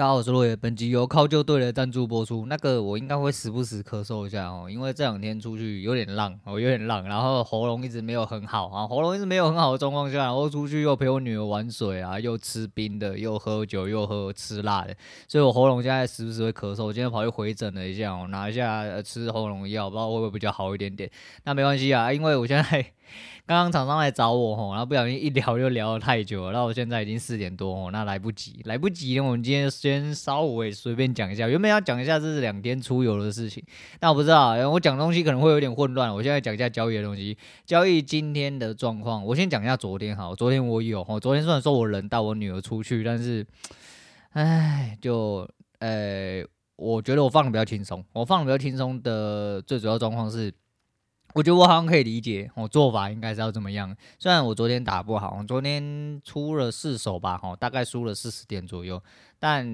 大家好，我是落叶。本集由靠就对了赞助播出。那个我应该会时不时咳嗽一下哦，因为这两天出去有点浪哦，有点浪，然后喉咙一直没有很好啊，喉咙一直没有很好的状况下，然后出去又陪我女儿玩水啊，又吃冰的，又喝酒，又喝吃辣的，所以我喉咙现在时不时会咳嗽。我今天跑去回诊了一下哦，拿一下吃喉咙药，不知道会不会比较好一点点。那没关系啊，因为我现在。刚刚厂商来找我吼，然后不小心一聊就聊了太久了，然后我现在已经四点多吼，那来不及，来不及。我们今天先稍微随便讲一下，原本要讲一下这是两天出游的事情，但我不知道，我讲东西可能会有点混乱。我现在讲一下交易的东西，交易今天的状况，我先讲一下昨天好，昨天我有吼，昨天虽然说我人带我女儿出去，但是，唉，就呃，我觉得我放的比较轻松，我放的比较轻松的最主要状况是。我觉得我好像可以理解，我做法应该是要怎么样。虽然我昨天打不好，我昨天出了四手吧，哈，大概输了四十点左右，但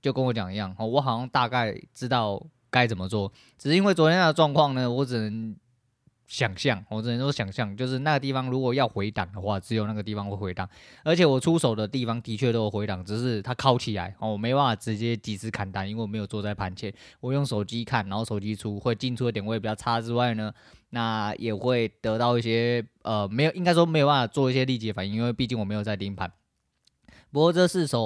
就跟我讲一样，我好像大概知道该怎么做，只是因为昨天的状况呢，我只能。想象，我只能说想象，就是那个地方如果要回档的话，只有那个地方会回档，而且我出手的地方的确都有回档，只是它靠起来哦，没办法直接及时砍单，因为我没有坐在盘前，我用手机看，然后手机出会进出的点位比较差之外呢，那也会得到一些呃没有，应该说没有办法做一些立即反应，因为毕竟我没有在盯盘。不过这四手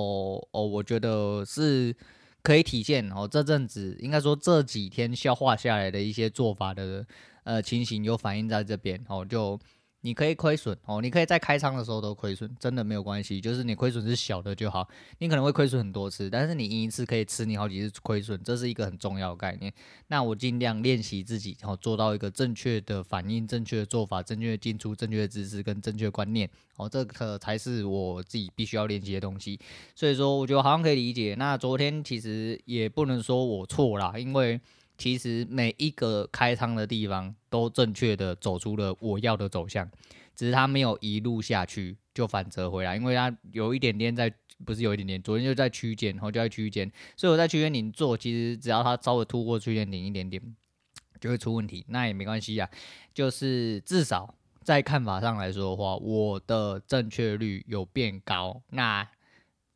哦，我觉得是可以体现哦，这阵子应该说这几天消化下来的一些做法的。呃，情形有反映在这边哦，就你可以亏损哦，你可以在开仓的时候都亏损，真的没有关系，就是你亏损是小的就好。你可能会亏损很多次，但是你赢一次可以吃你好几次亏损，这是一个很重要的概念。那我尽量练习自己，然后做到一个正确的反应、正确的做法、正确的进出、正确的知识跟正确观念哦，这个才是我自己必须要练习的东西。所以说，我觉得好像可以理解。那昨天其实也不能说我错啦，因为。其实每一个开仓的地方都正确的走出了我要的走向，只是它没有一路下去就反折回来，因为它有一点点在，不是有一点点，昨天就在区间，然后就在区间，所以我在区间里做，其实只要它稍微突破区间顶一点点，就会出问题，那也没关系呀，就是至少在看法上来说的话，我的正确率有变高，那。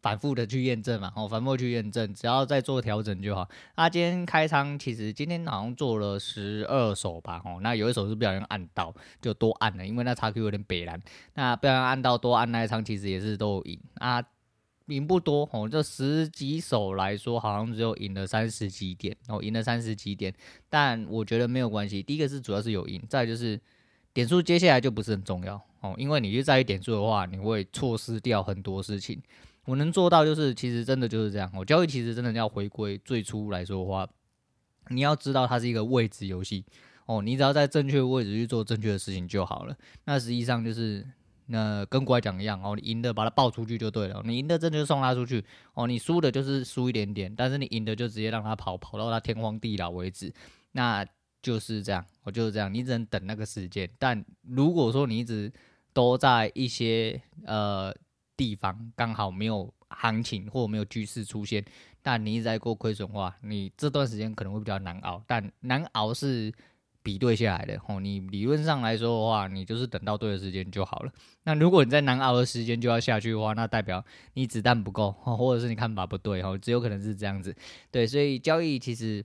反复的去验证嘛，哦，反复去验证，只要再做调整就好。那今天开仓，其实今天好像做了十二手吧，哦，那有一手是不小心按到，就多按了，因为那 XQ 有点北蓝，那不小心按到多按那一仓，其实也是都有赢啊，赢不多哦，这十几手来说，好像只有赢了三十几点，哦，赢了三十几点，但我觉得没有关系。第一个是主要是有赢，再就是点数接下来就不是很重要哦，因为你就在意点数的话，你会错失掉很多事情。我能做到就是，其实真的就是这样。我交易其实真的要回归最初来说的话，你要知道它是一个位置游戏哦，你只要在正确位置去做正确的事情就好了。那实际上就是，那跟国外讲一样哦，你赢的把它爆出去就对了，你赢的真的就送它出去哦，你输的就是输一点点，但是你赢的就直接让它跑，跑到它天荒地老为止，那就是这样，我就是这样，你只能等那个时间。但如果说你一直都在一些呃。地方刚好没有行情或没有趋势出现，但你一直在过亏损的话，你这段时间可能会比较难熬。但难熬是比对下来的哦，你理论上来说的话，你就是等到对的时间就好了。那如果你在难熬的时间就要下去的话，那代表你子弹不够，或者是你看法不对哦，只有可能是这样子。对，所以交易其实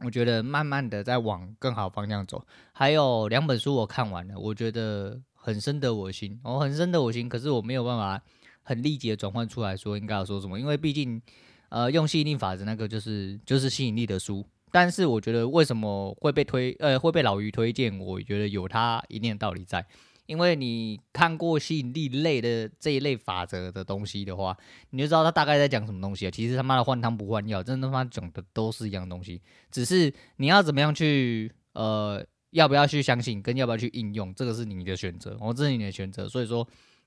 我觉得慢慢的在往更好方向走。还有两本书我看完了，我觉得。很深得我心，哦，很深得我心。可是我没有办法很立即的转换出来说应该要说什么，因为毕竟，呃，用吸引力法则那个就是就是吸引力的书。但是我觉得为什么会被推，呃，会被老于推荐？我觉得有它一定的道理在，因为你看过吸引力类的这一类法则的东西的话，你就知道他大概在讲什么东西啊。其实他妈的换汤不换药，真的他妈讲的都是一样东西，只是你要怎么样去，呃。要不要去相信，跟要不要去应用，这个是你的选择，哦，这是你的选择。所以说，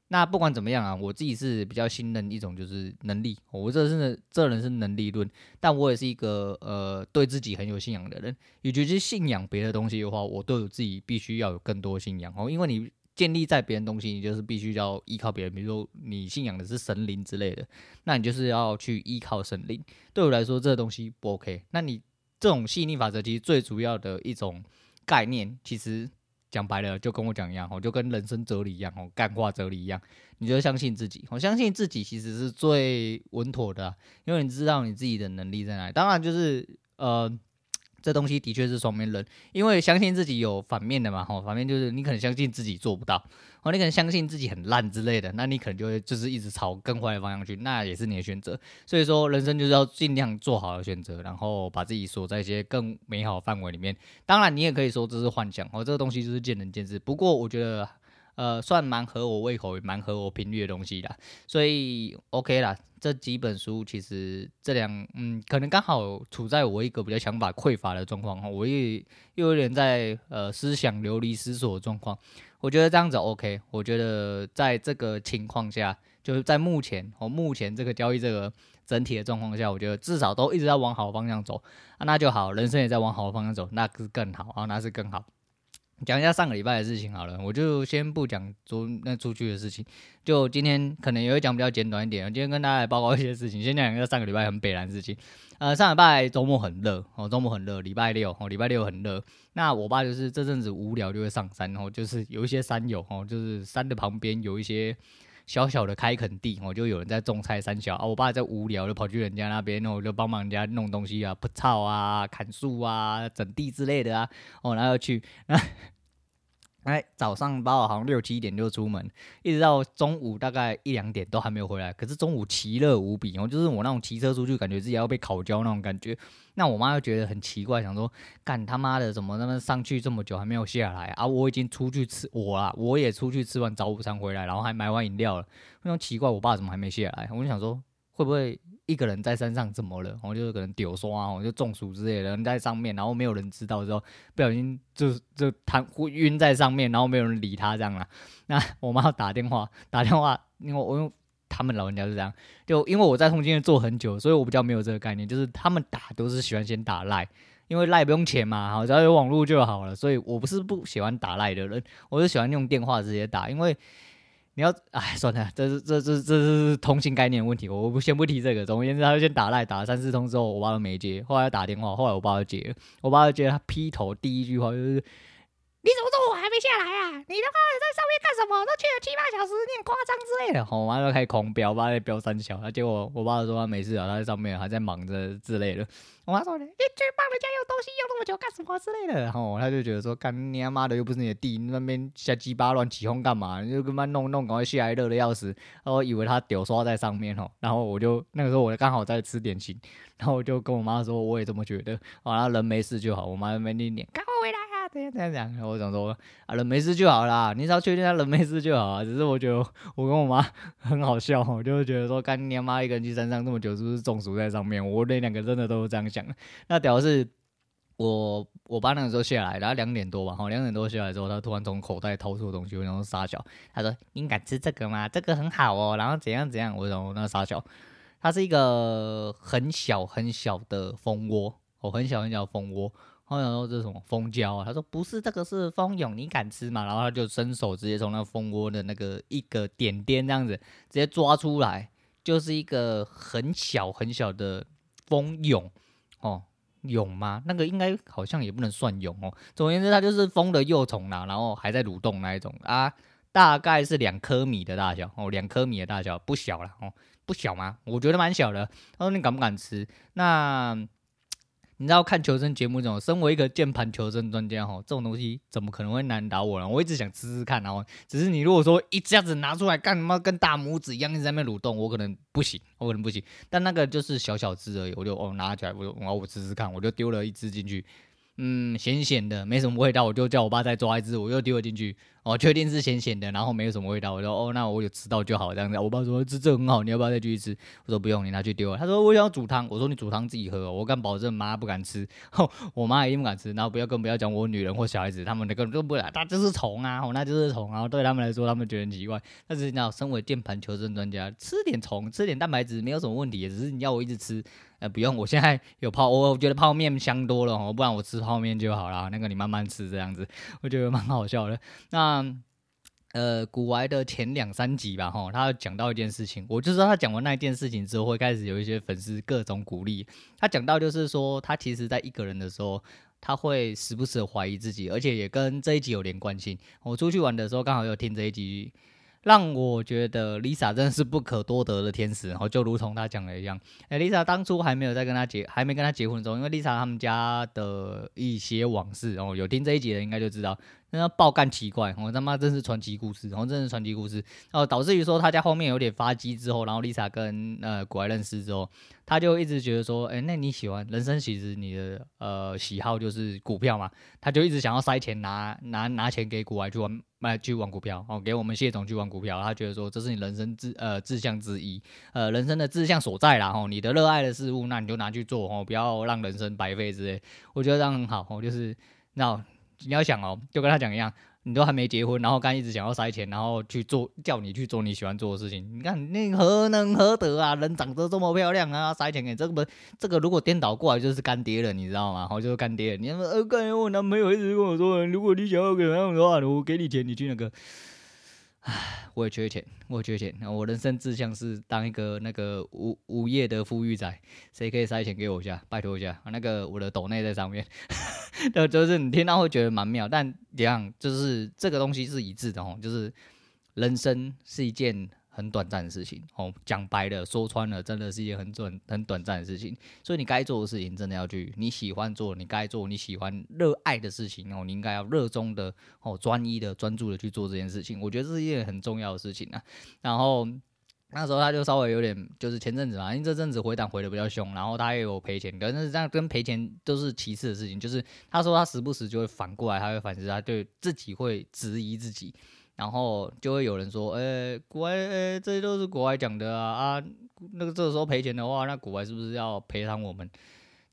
那不管怎么样啊，我自己是比较信任一种就是能力，我这是这人是能力论，但我也是一个呃对自己很有信仰的人。也就是信仰别的东西的话，我都有自己必须要有更多信仰哦，因为你建立在别人东西，你就是必须要依靠别人。比如说你信仰的是神灵之类的，那你就是要去依靠神灵。对我来说，这个东西不 OK。那你这种吸引力法则其实最主要的一种。概念其实讲白了，就跟我讲一样，哦，就跟人生哲理一样，哦，干话哲理一样，你就相信自己，我相信自己其实是最稳妥的，因为你知道你自己的能力在哪里。当然就是呃。这东西的确是双面刃，因为相信自己有反面的嘛，吼，反面就是你可能相信自己做不到，哦，你可能相信自己很烂之类的，那你可能就会就是一直朝更坏的方向去，那也是你的选择。所以说，人生就是要尽量做好的选择，然后把自己锁在一些更美好的范围里面。当然，你也可以说这是幻想，哦，这个东西就是见仁见智。不过，我觉得。呃，算蛮合我胃口，也蛮合我频率的东西啦，所以 OK 啦。这几本书其实这两，嗯，可能刚好处在我一个比较想法匮乏的状况哈，我也又有点在呃思想流离失所的状况。我觉得这样子 OK，我觉得在这个情况下，就是在目前我目前这个交易这个整体的状况下，我觉得至少都一直在往好的方向走啊，那就好，人生也在往好的方向走，那是更好啊，那是更好。讲一下上个礼拜的事情好了，我就先不讲昨那出去的事情，就今天可能也会讲比较简短一点。今天跟大家来报告一些事情，先讲一下上个礼拜很北烂的事情。呃，上礼拜周末很热哦，周末很热，礼拜六哦，礼拜六很热。那我爸就是这阵子无聊就会上山然哦，就是有一些山友哦，就是山的旁边有一些。小小的开垦地，我就有人在种菜三小啊。我爸在无聊就跑去人家那边，我就帮忙人家弄东西啊，铺草啊、砍树啊、整地之类的啊。哦，然后去，哎，早上八好像六七点就出门，一直到中午大概一两点都还没有回来。可是中午其乐无比哦，就是我那种骑车出去，感觉自己要被烤焦那种感觉。那我妈就觉得很奇怪，想说干他妈的怎么那么上去这么久还没有下来啊？我已经出去吃我啊，我也出去吃完早午餐回来，然后还买完饮料了。非常奇怪，我爸怎么还没下来？我就想说会不会一个人在山上怎么了？我就是可能丢刷，我就中暑之类的，人在上面，然后没有人知道之后不小心就就瘫晕在上面，然后没有人理他这样啦。那我妈打电话打电话，因为我用。他们老人家是这样，就因为我在通讯做很久，所以我比较没有这个概念。就是他们打都是喜欢先打赖，因为赖不用钱嘛，好，只要有网络就好了。所以我不是不喜欢打赖的人，我是喜欢用电话直接打。因为你要，哎，算了，这是这这这是通信概念问题，我不先不提这个。总而言之，他就先打赖，打了三四通之后，我爸都没接，后来打电话，后来我爸就接了，我爸就接他劈头第一句话就是。你怎么说我还没下来啊？你他妈的在上面干什么？都去了七八小时，你很夸张之类的。吼，我妈就开始狂飙，我爸在飙三小，结果我爸说他没事啊，他在上面还在忙着之类的。我妈说你去帮人家用东西用那么久干什么之类的。然后他就觉得说，干你他妈的又不是你的地，你那边瞎鸡巴乱起哄干嘛？你就跟他弄弄，赶快下来热的要死。然后以为他屌刷在上面哦，然后我就那个时候我刚好在吃点心，然后我就跟我妈说，我也这么觉得。啊，人没事就好，我妈没念念，赶快回来。这样这样讲，我想说啊，人没事就好啦。你只要确定他人没事就好啊。只是我觉得我跟我妈很好笑，我就会觉得说，干你妈一个人去山上这么久，是不是中暑在上面？我那两个真的都是这样想。那屌是，我我爸那个时候下来，然后两点多吧，哈，两点多下来之后，他突然从口袋掏出的东西，我想说傻小，他说你敢吃这个吗？这个很好哦，然后怎样怎样，我想说那傻小，它是一个很小很小的蜂窝，哦，很小很小的蜂窝。我想说这是什么蜂胶啊？他说不是，这个是蜂蛹，你敢吃吗？然后他就伸手直接从那蜂窝的那个一个点点这样子直接抓出来，就是一个很小很小的蜂蛹哦，蛹吗？那个应该好像也不能算蛹哦。总而言之，它就是蜂的幼虫啦，然后还在蠕动那一种啊，大概是两颗米的大小哦，两颗米的大小，不小了哦，不小吗？我觉得蛮小的。他说你敢不敢吃？那。你知道看求生节目这种，身为一个键盘求生专家哈，这种东西怎么可能会难倒我呢？我一直想试试看，然后只是你如果说一下子拿出来干什么，跟大拇指一样一直在那边蠕动，我可能不行，我可能不行。但那个就是小小只而已，我就哦拿起来，我就哦我试试看，我就丢了一只进去，嗯，咸咸的，没什么味道，我就叫我爸再抓一只，我又丢了进去。我确定是咸咸的，然后没有什么味道。我说哦，那我有吃到就好，这样子。我爸说这这很好，你要不要再继续吃？我说不用，你拿去丢了。他说我想要煮汤，我说你煮汤自己喝，我敢保证妈不敢吃，我妈一定不敢吃。然后不要更不要讲我女人或小孩子，他们那个都不来，他就是虫啊，那就是虫啊。对他们来说，他们觉得很奇怪。但是你知道，身为键盘求生专家，吃点虫，吃点蛋白质没有什么问题，只是你要我一直吃，呃，不用。我现在有泡，我觉得泡面香多了，不然我吃泡面就好了。那个你慢慢吃这样子，我觉得蛮好笑的。那。呃，古玩的前两三集吧，哈，他讲到一件事情，我就知道他讲完那一件事情之后，会开始有一些粉丝各种鼓励。他讲到就是说，他其实在一个人的时候，他会时不时怀疑自己，而且也跟这一集有连贯性。我出去玩的时候，刚好有听这一集。让我觉得 Lisa 真的是不可多得的天使，然后就如同他讲的一样，哎，Lisa 当初还没有在跟他结，还没跟他结婚的时候，因为 Lisa 他们家的一些往事，哦，有听这一集的应该就知道。那爆干奇怪，我他妈真是传奇故事，然后真是传奇故事，然后导致于说他家后面有点发迹之后，然后 Lisa 跟呃古爱认识之后，他就一直觉得说，哎、那你喜欢人生，其实你的呃喜好就是股票嘛，他就一直想要塞钱拿拿拿钱给股外去玩卖去玩股票，哦，给我们谢总去玩股票，他觉得说这是你人生志呃志向之一，呃人生的志向所在啦，吼，你的热爱的事物，那你就拿去做，哦，不要让人生白费之类，我觉得这样很好，哦，就是那。你要想哦，就跟他讲一样，你都还没结婚，然后刚一直想要塞钱，然后去做，叫你去做你喜欢做的事情。你看你何能何德啊？人长得这么漂亮啊，塞钱给这个不？这个如果颠倒过来就是干爹了，你知道吗？好，就是干爹。你说呃，刚才我男朋友一直跟我说，如果你想要给他们的话，我给你钱，你去那个。唉，我也缺钱，我缺钱。我人生志向是当一个那个无无业的富裕仔，谁可以塞钱给我一下？拜托一下，那个我的斗内在上面。对，就是你听到会觉得蛮妙，但一样就是这个东西是一致的哦，就是人生是一件。很短暂的事情哦，讲白了，说穿了，真的是一件很短、很短暂的事情。所以你该做的事情，真的要去你喜欢做，你该做你喜欢、热爱的事情哦。你应该要热衷的哦，专一的、专注的去做这件事情。我觉得这是一件很重要的事情啊。然后那时候他就稍微有点，就是前阵子嘛，因为这阵子回档回的比较凶，然后他也有赔钱，可是这样跟赔钱都是其次的事情。就是他说他时不时就会反过来，他会反思，他对自己会质疑自己。然后就会有人说，呃、欸，国外，哎、欸，这些都是国外讲的啊啊，那个这个时候赔钱的话，那国外是不是要赔偿我们？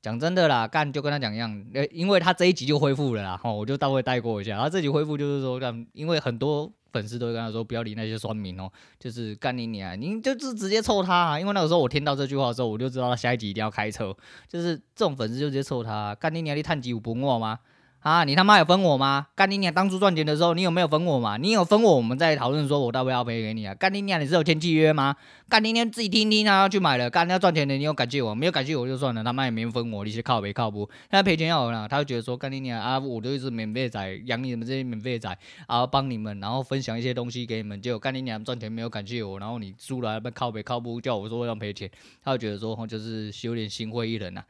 讲真的啦，干就跟他讲一样，呃因为他这一集就恢复了啦，吼，我就大概带过一下。他这集恢复就是说，干，因为很多粉丝都会跟他说，不要理那些酸民哦，就是干你娘，你就是直接抽他啊。因为那个时候我听到这句话的时候，我就知道他下一集一定要开车，就是这种粉丝就直接抽他，干你娘，你叹气有不饿吗？啊，你他妈有分我吗？干你娘！当初赚钱的时候，你有没有分我嘛？你有分我，我们再讨论说，我要不要赔给你啊？干你娘！你是有签契约吗？干你娘！自己听听啊，去买了。干你要赚钱的，你有感谢我，没有感谢我就算了。他妈也没分我，你是靠北靠不？他赔钱要我了，他就觉得说，干你娘啊！我就是免费仔，养你们这些免费仔，然后帮你们，然后分享一些东西给你们。结果干你娘赚钱没有感谢我，然后你输了还靠北靠不叫我说要赔钱，他就觉得说，就是有点心灰意冷啊。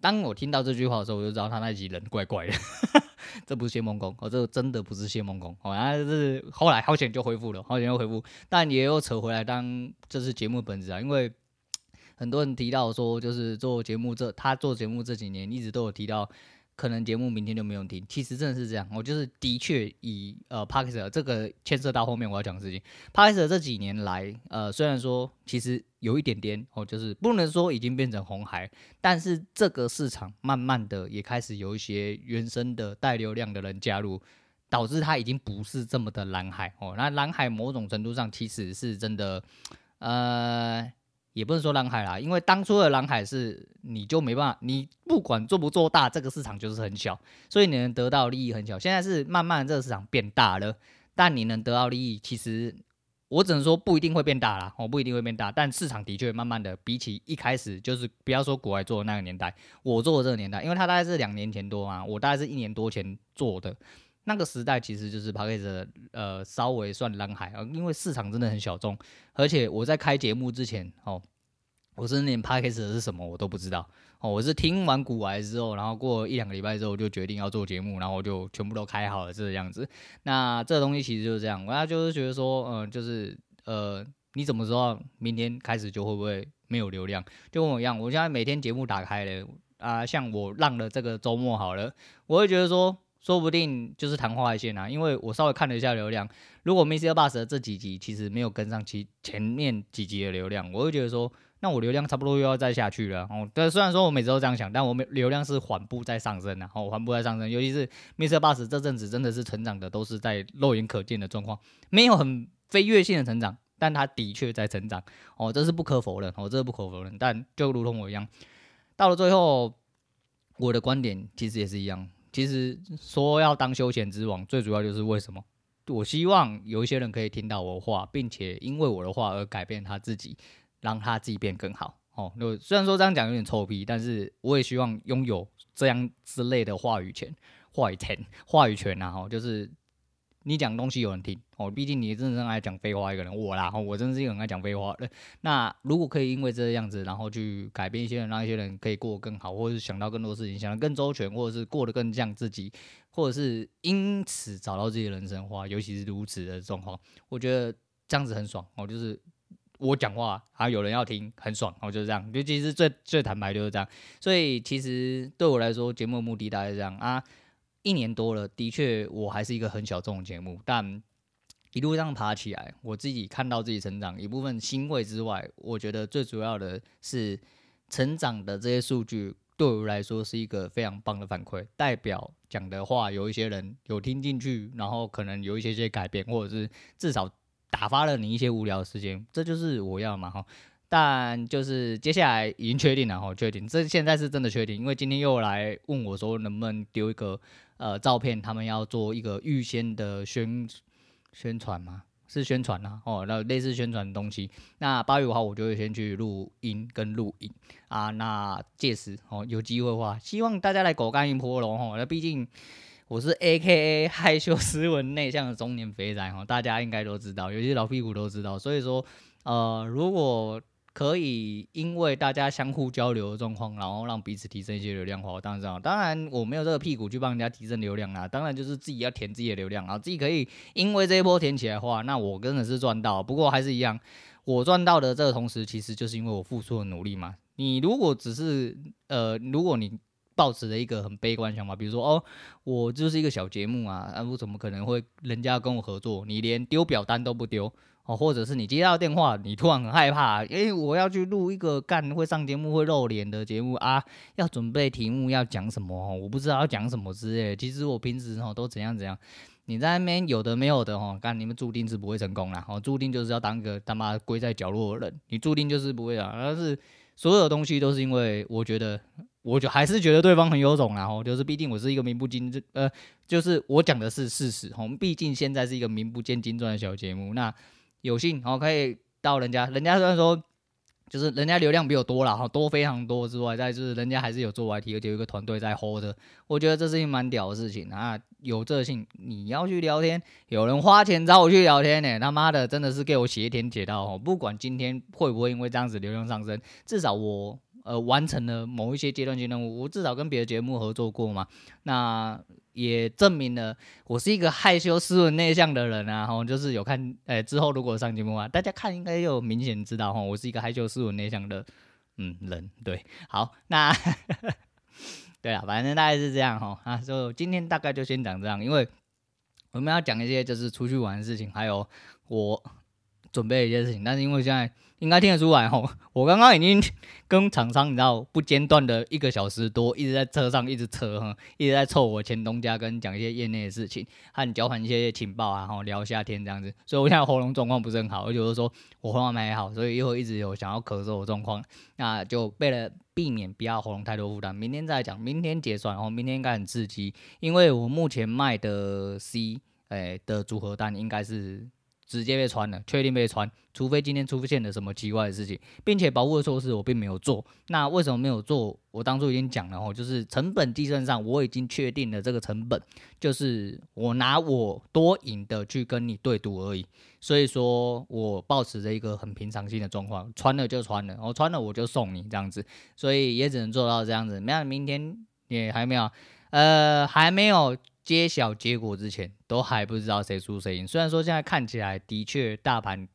当我听到这句话的时候，我就知道他那集人怪怪的。这不是谢孟恭，哦，这真的不是谢孟恭，哦，然后是后来好险就恢复了，好险又恢复，但也有扯回来当这是节目本质啊，因为很多人提到说，就是做节目这他做节目这几年一直都有提到。可能节目明天就没有听，其实真的是这样。我就是的确以呃 Podcast 这个牵涉到后面我要讲的事情。Podcast 这几年来，呃，虽然说其实有一点点哦，就是不能说已经变成红海，但是这个市场慢慢的也开始有一些原生的带流量的人加入，导致它已经不是这么的蓝海哦。那蓝海某种程度上其实是真的，呃。也不是说蓝海啦，因为当初的蓝海是你就没办法，你不管做不做大，这个市场就是很小，所以你能得到利益很小。现在是慢慢这个市场变大了，但你能得到利益，其实我只能说不一定会变大啦，我不一定会变大，但市场的确慢慢的比起一开始就是不要说国外做的那个年代，我做的这个年代，因为它大概是两年前多嘛，我大概是一年多前做的。那个时代其实就是 Podcast 呃稍微算蓝海啊，因为市场真的很小众，而且我在开节目之前哦，我是连 Podcast 是什么我都不知道哦，我是听完股癌之后，然后过一两个礼拜之后就决定要做节目，然后我就全部都开好了这个样子。那这个东西其实就是这样，我就是觉得说，嗯、就是呃，你怎么知道明天开始就会不会没有流量？就跟我一样，我现在每天节目打开了啊，像我浪了这个周末好了，我会觉得说。说不定就是昙花一现啊，因为我稍微看了一下流量，如果 MixerBox 的这几集其实没有跟上其前面几集的流量，我会觉得说，那我流量差不多又要再下去了。哦，但虽然说我每次都这样想，但我们流量是缓步在上升的，哦，缓步在上升，尤其是 MixerBox 这阵子真的是成长的都是在肉眼可见的状况，没有很飞跃性的成长，但它的确在成长，哦，这是不可否认，哦，这是不可否认，但就如同我一样，到了最后，我的观点其实也是一样。其实说要当休闲之王，最主要就是为什么？我希望有一些人可以听到我的话，并且因为我的话而改变他自己，让他自己变更好。哦，那虽然说这样讲有点臭屁，但是我也希望拥有这样之类的话语权、话语权、话语权啊！哦，就是你讲东西有人听哦，毕竟你真正爱讲废话一个人，我啦，我真的是一个很爱讲废话的。那如果可以因为这个样子，然后去改变一些人，让一些人可以过得更好，或者是想到更多事情，想得更周全，或者是过得更像自己，或者是因此找到自己的人生话，尤其是如此的状况，我觉得这样子很爽哦，就是。我讲话啊，有人要听，很爽，我就是这样。尤其是最最坦白就是这样。所以其实对我来说，节目的目的大概是这样啊。一年多了，的确我还是一个很小众的节目，但一路上爬起来，我自己看到自己成长，一部分欣慰之外，我觉得最主要的是成长的这些数据，对我来说是一个非常棒的反馈，代表讲的话有一些人有听进去，然后可能有一些些改变，或者是至少。打发了你一些无聊的时间，这就是我要嘛哈。但就是接下来已经确定了哈，确定这现在是真的确定，因为今天又来问我说能不能丢一个呃照片，他们要做一个预先的宣宣传吗？是宣传啊哦，那类似宣传的东西。那八月五号我就会先去录音跟录影啊。那届时哦有机会的话，希望大家来狗干一波喽哈。那毕竟。我是 A.K.A 害羞、斯文、内向的中年肥仔哈，大家应该都知道，有些老屁股都知道。所以说，呃，如果可以因为大家相互交流的状况，然后让彼此提升一些流量的话，我当然知道。当然，我没有这个屁股去帮人家提升流量啊。当然，就是自己要填自己的流量啊，自己可以因为这一波填起来的话，那我真的是赚到。不过还是一样，我赚到的这个同时，其实就是因为我付出的努力嘛。你如果只是呃，如果你抱持了一个很悲观想法，比如说哦，我就是一个小节目啊，啊，我怎么可能会人家跟我合作？你连丢表单都不丢哦，或者是你接到电话，你突然很害怕，诶、欸，我要去录一个干会上节目会露脸的节目啊，要准备题目要讲什么，我不知道要讲什么之类。其实我平时哦都怎样怎样，你在那边有的没有的哦，干你们注定是不会成功啦，哦，注定就是要当个他妈跪在角落的人，你注定就是不会啊，但是所有东西都是因为我觉得。我就还是觉得对方很有种，然后就是毕竟我是一个名不经，呃，就是我讲的是事实，我们毕竟现在是一个名不见经传的小节目，那有幸然后可以到人家，人家虽然说。就是人家流量比我多了哈，多非常多之外，再就是人家还是有做 YT，而且有一个团队在 hold 着，我觉得这是一蛮屌的事情啊。有这性，你要去聊天，有人花钱找我去聊天呢，他妈的真的是给我写天写到哦，不管今天会不会因为这样子流量上升，至少我呃完成了某一些阶段性任务，我至少跟别的节目合作过嘛，那。也证明了我是一个害羞、斯文、内向的人啊！哈，就是有看，哎、之后如果上节目啊，大家看应该有明显知道哈，我是一个害羞、斯文、内向的嗯人。对，好，那 对啊，反正大概是这样哈啊，就今天大概就先讲这样，因为我们要讲一些就是出去玩的事情，还有我准备一些事情，但是因为现在。应该听得出来吼，我刚刚已经 跟厂商你知道不间断的一个小时多，一直在车上一直扯哈，一直在凑我前东家跟讲一些业内的事情，和交换一些情报啊，然后聊夏天这样子，所以我现在喉咙状况不是很好，而且我说我喉咙没好，所以以后一直有想要咳嗽的状况，那就为了避免不要喉咙太多负担，明天再讲，明天结算，然后明天应该很刺激，因为我目前卖的 C 诶、的组合单应该是。直接被穿了，确定被穿，除非今天出现了什么奇怪的事情，并且保护的措施我并没有做。那为什么没有做？我当初已经讲了哦，就是成本计算上我已经确定了这个成本，就是我拿我多赢的去跟你对赌而已。所以说我保持着一个很平常心的状况，穿了就穿了，我穿了我就送你这样子，所以也只能做到这样子。那明天也还没有，呃，还没有。揭晓结果之前，都还不知道谁输谁赢。虽然说现在看起来的确大盘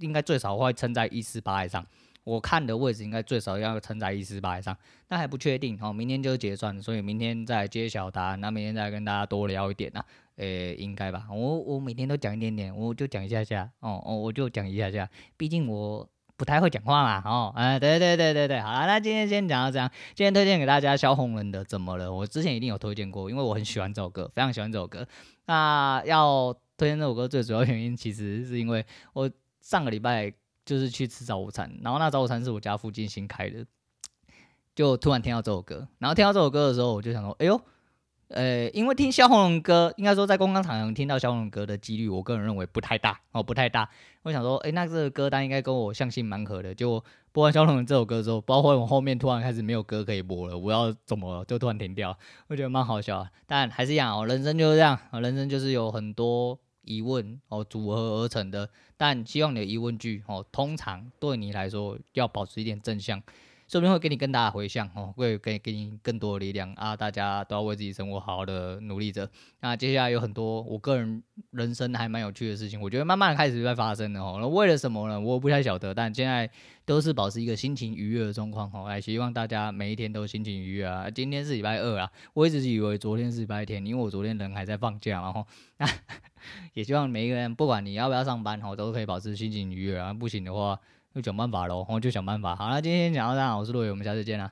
应该最少会撑在一四八以上，我看的位置应该最少要撑在一四八以上，但还不确定。哦，明天就结算，所以明天再揭晓答案。那明天再跟大家多聊一点呐、啊，诶、应该吧。我我每天都讲一点点，我就讲一下下。哦哦，我就讲一下下，毕竟我。不太会讲话嘛，哦，哎，对对对对对，好了，那今天先讲到这样。今天推荐给大家萧红人的《怎么了》，我之前一定有推荐过，因为我很喜欢这首歌，非常喜欢这首歌。那要推荐这首歌最主要原因，其实是因为我上个礼拜就是去吃早午餐，然后那早午餐是我家附近新开的，就突然听到这首歌，然后听到这首歌的时候，我就想说，哎呦。呃，因为听萧红龙歌，应该说在公共场合听到萧红龙歌的几率，我个人认为不太大哦，不太大。我想说，哎，那这个歌单应该跟我相性蛮合的。就播完萧红龙这首歌之后，包括我后面突然开始没有歌可以播了，我要怎么就突然停掉，我觉得蛮好笑。但还是一样哦，人生就是这样，人生就是有很多疑问哦组合而成的。但希望你的疑问句哦，通常对你来说要保持一点正向。说不定会给你更大的回响哦，会给给你更多的力量啊！大家都要为自己生活好好的努力着。那接下来有很多我个人人生还蛮有趣的事情，我觉得慢慢的开始在发生了哦。那为了什么呢？我不太晓得，但现在都是保持一个心情愉悦的状况哦。来，希望大家每一天都心情愉悦啊！今天是礼拜二啊，我一直以为昨天是礼拜天，因为我昨天人还在放假，然后那 也希望每一个人不管你要不要上班哦，都可以保持心情愉悦啊。不行的话。就想办法喽，我就想办法。好，了今天讲到这，我是陆伟，我们下次见啦。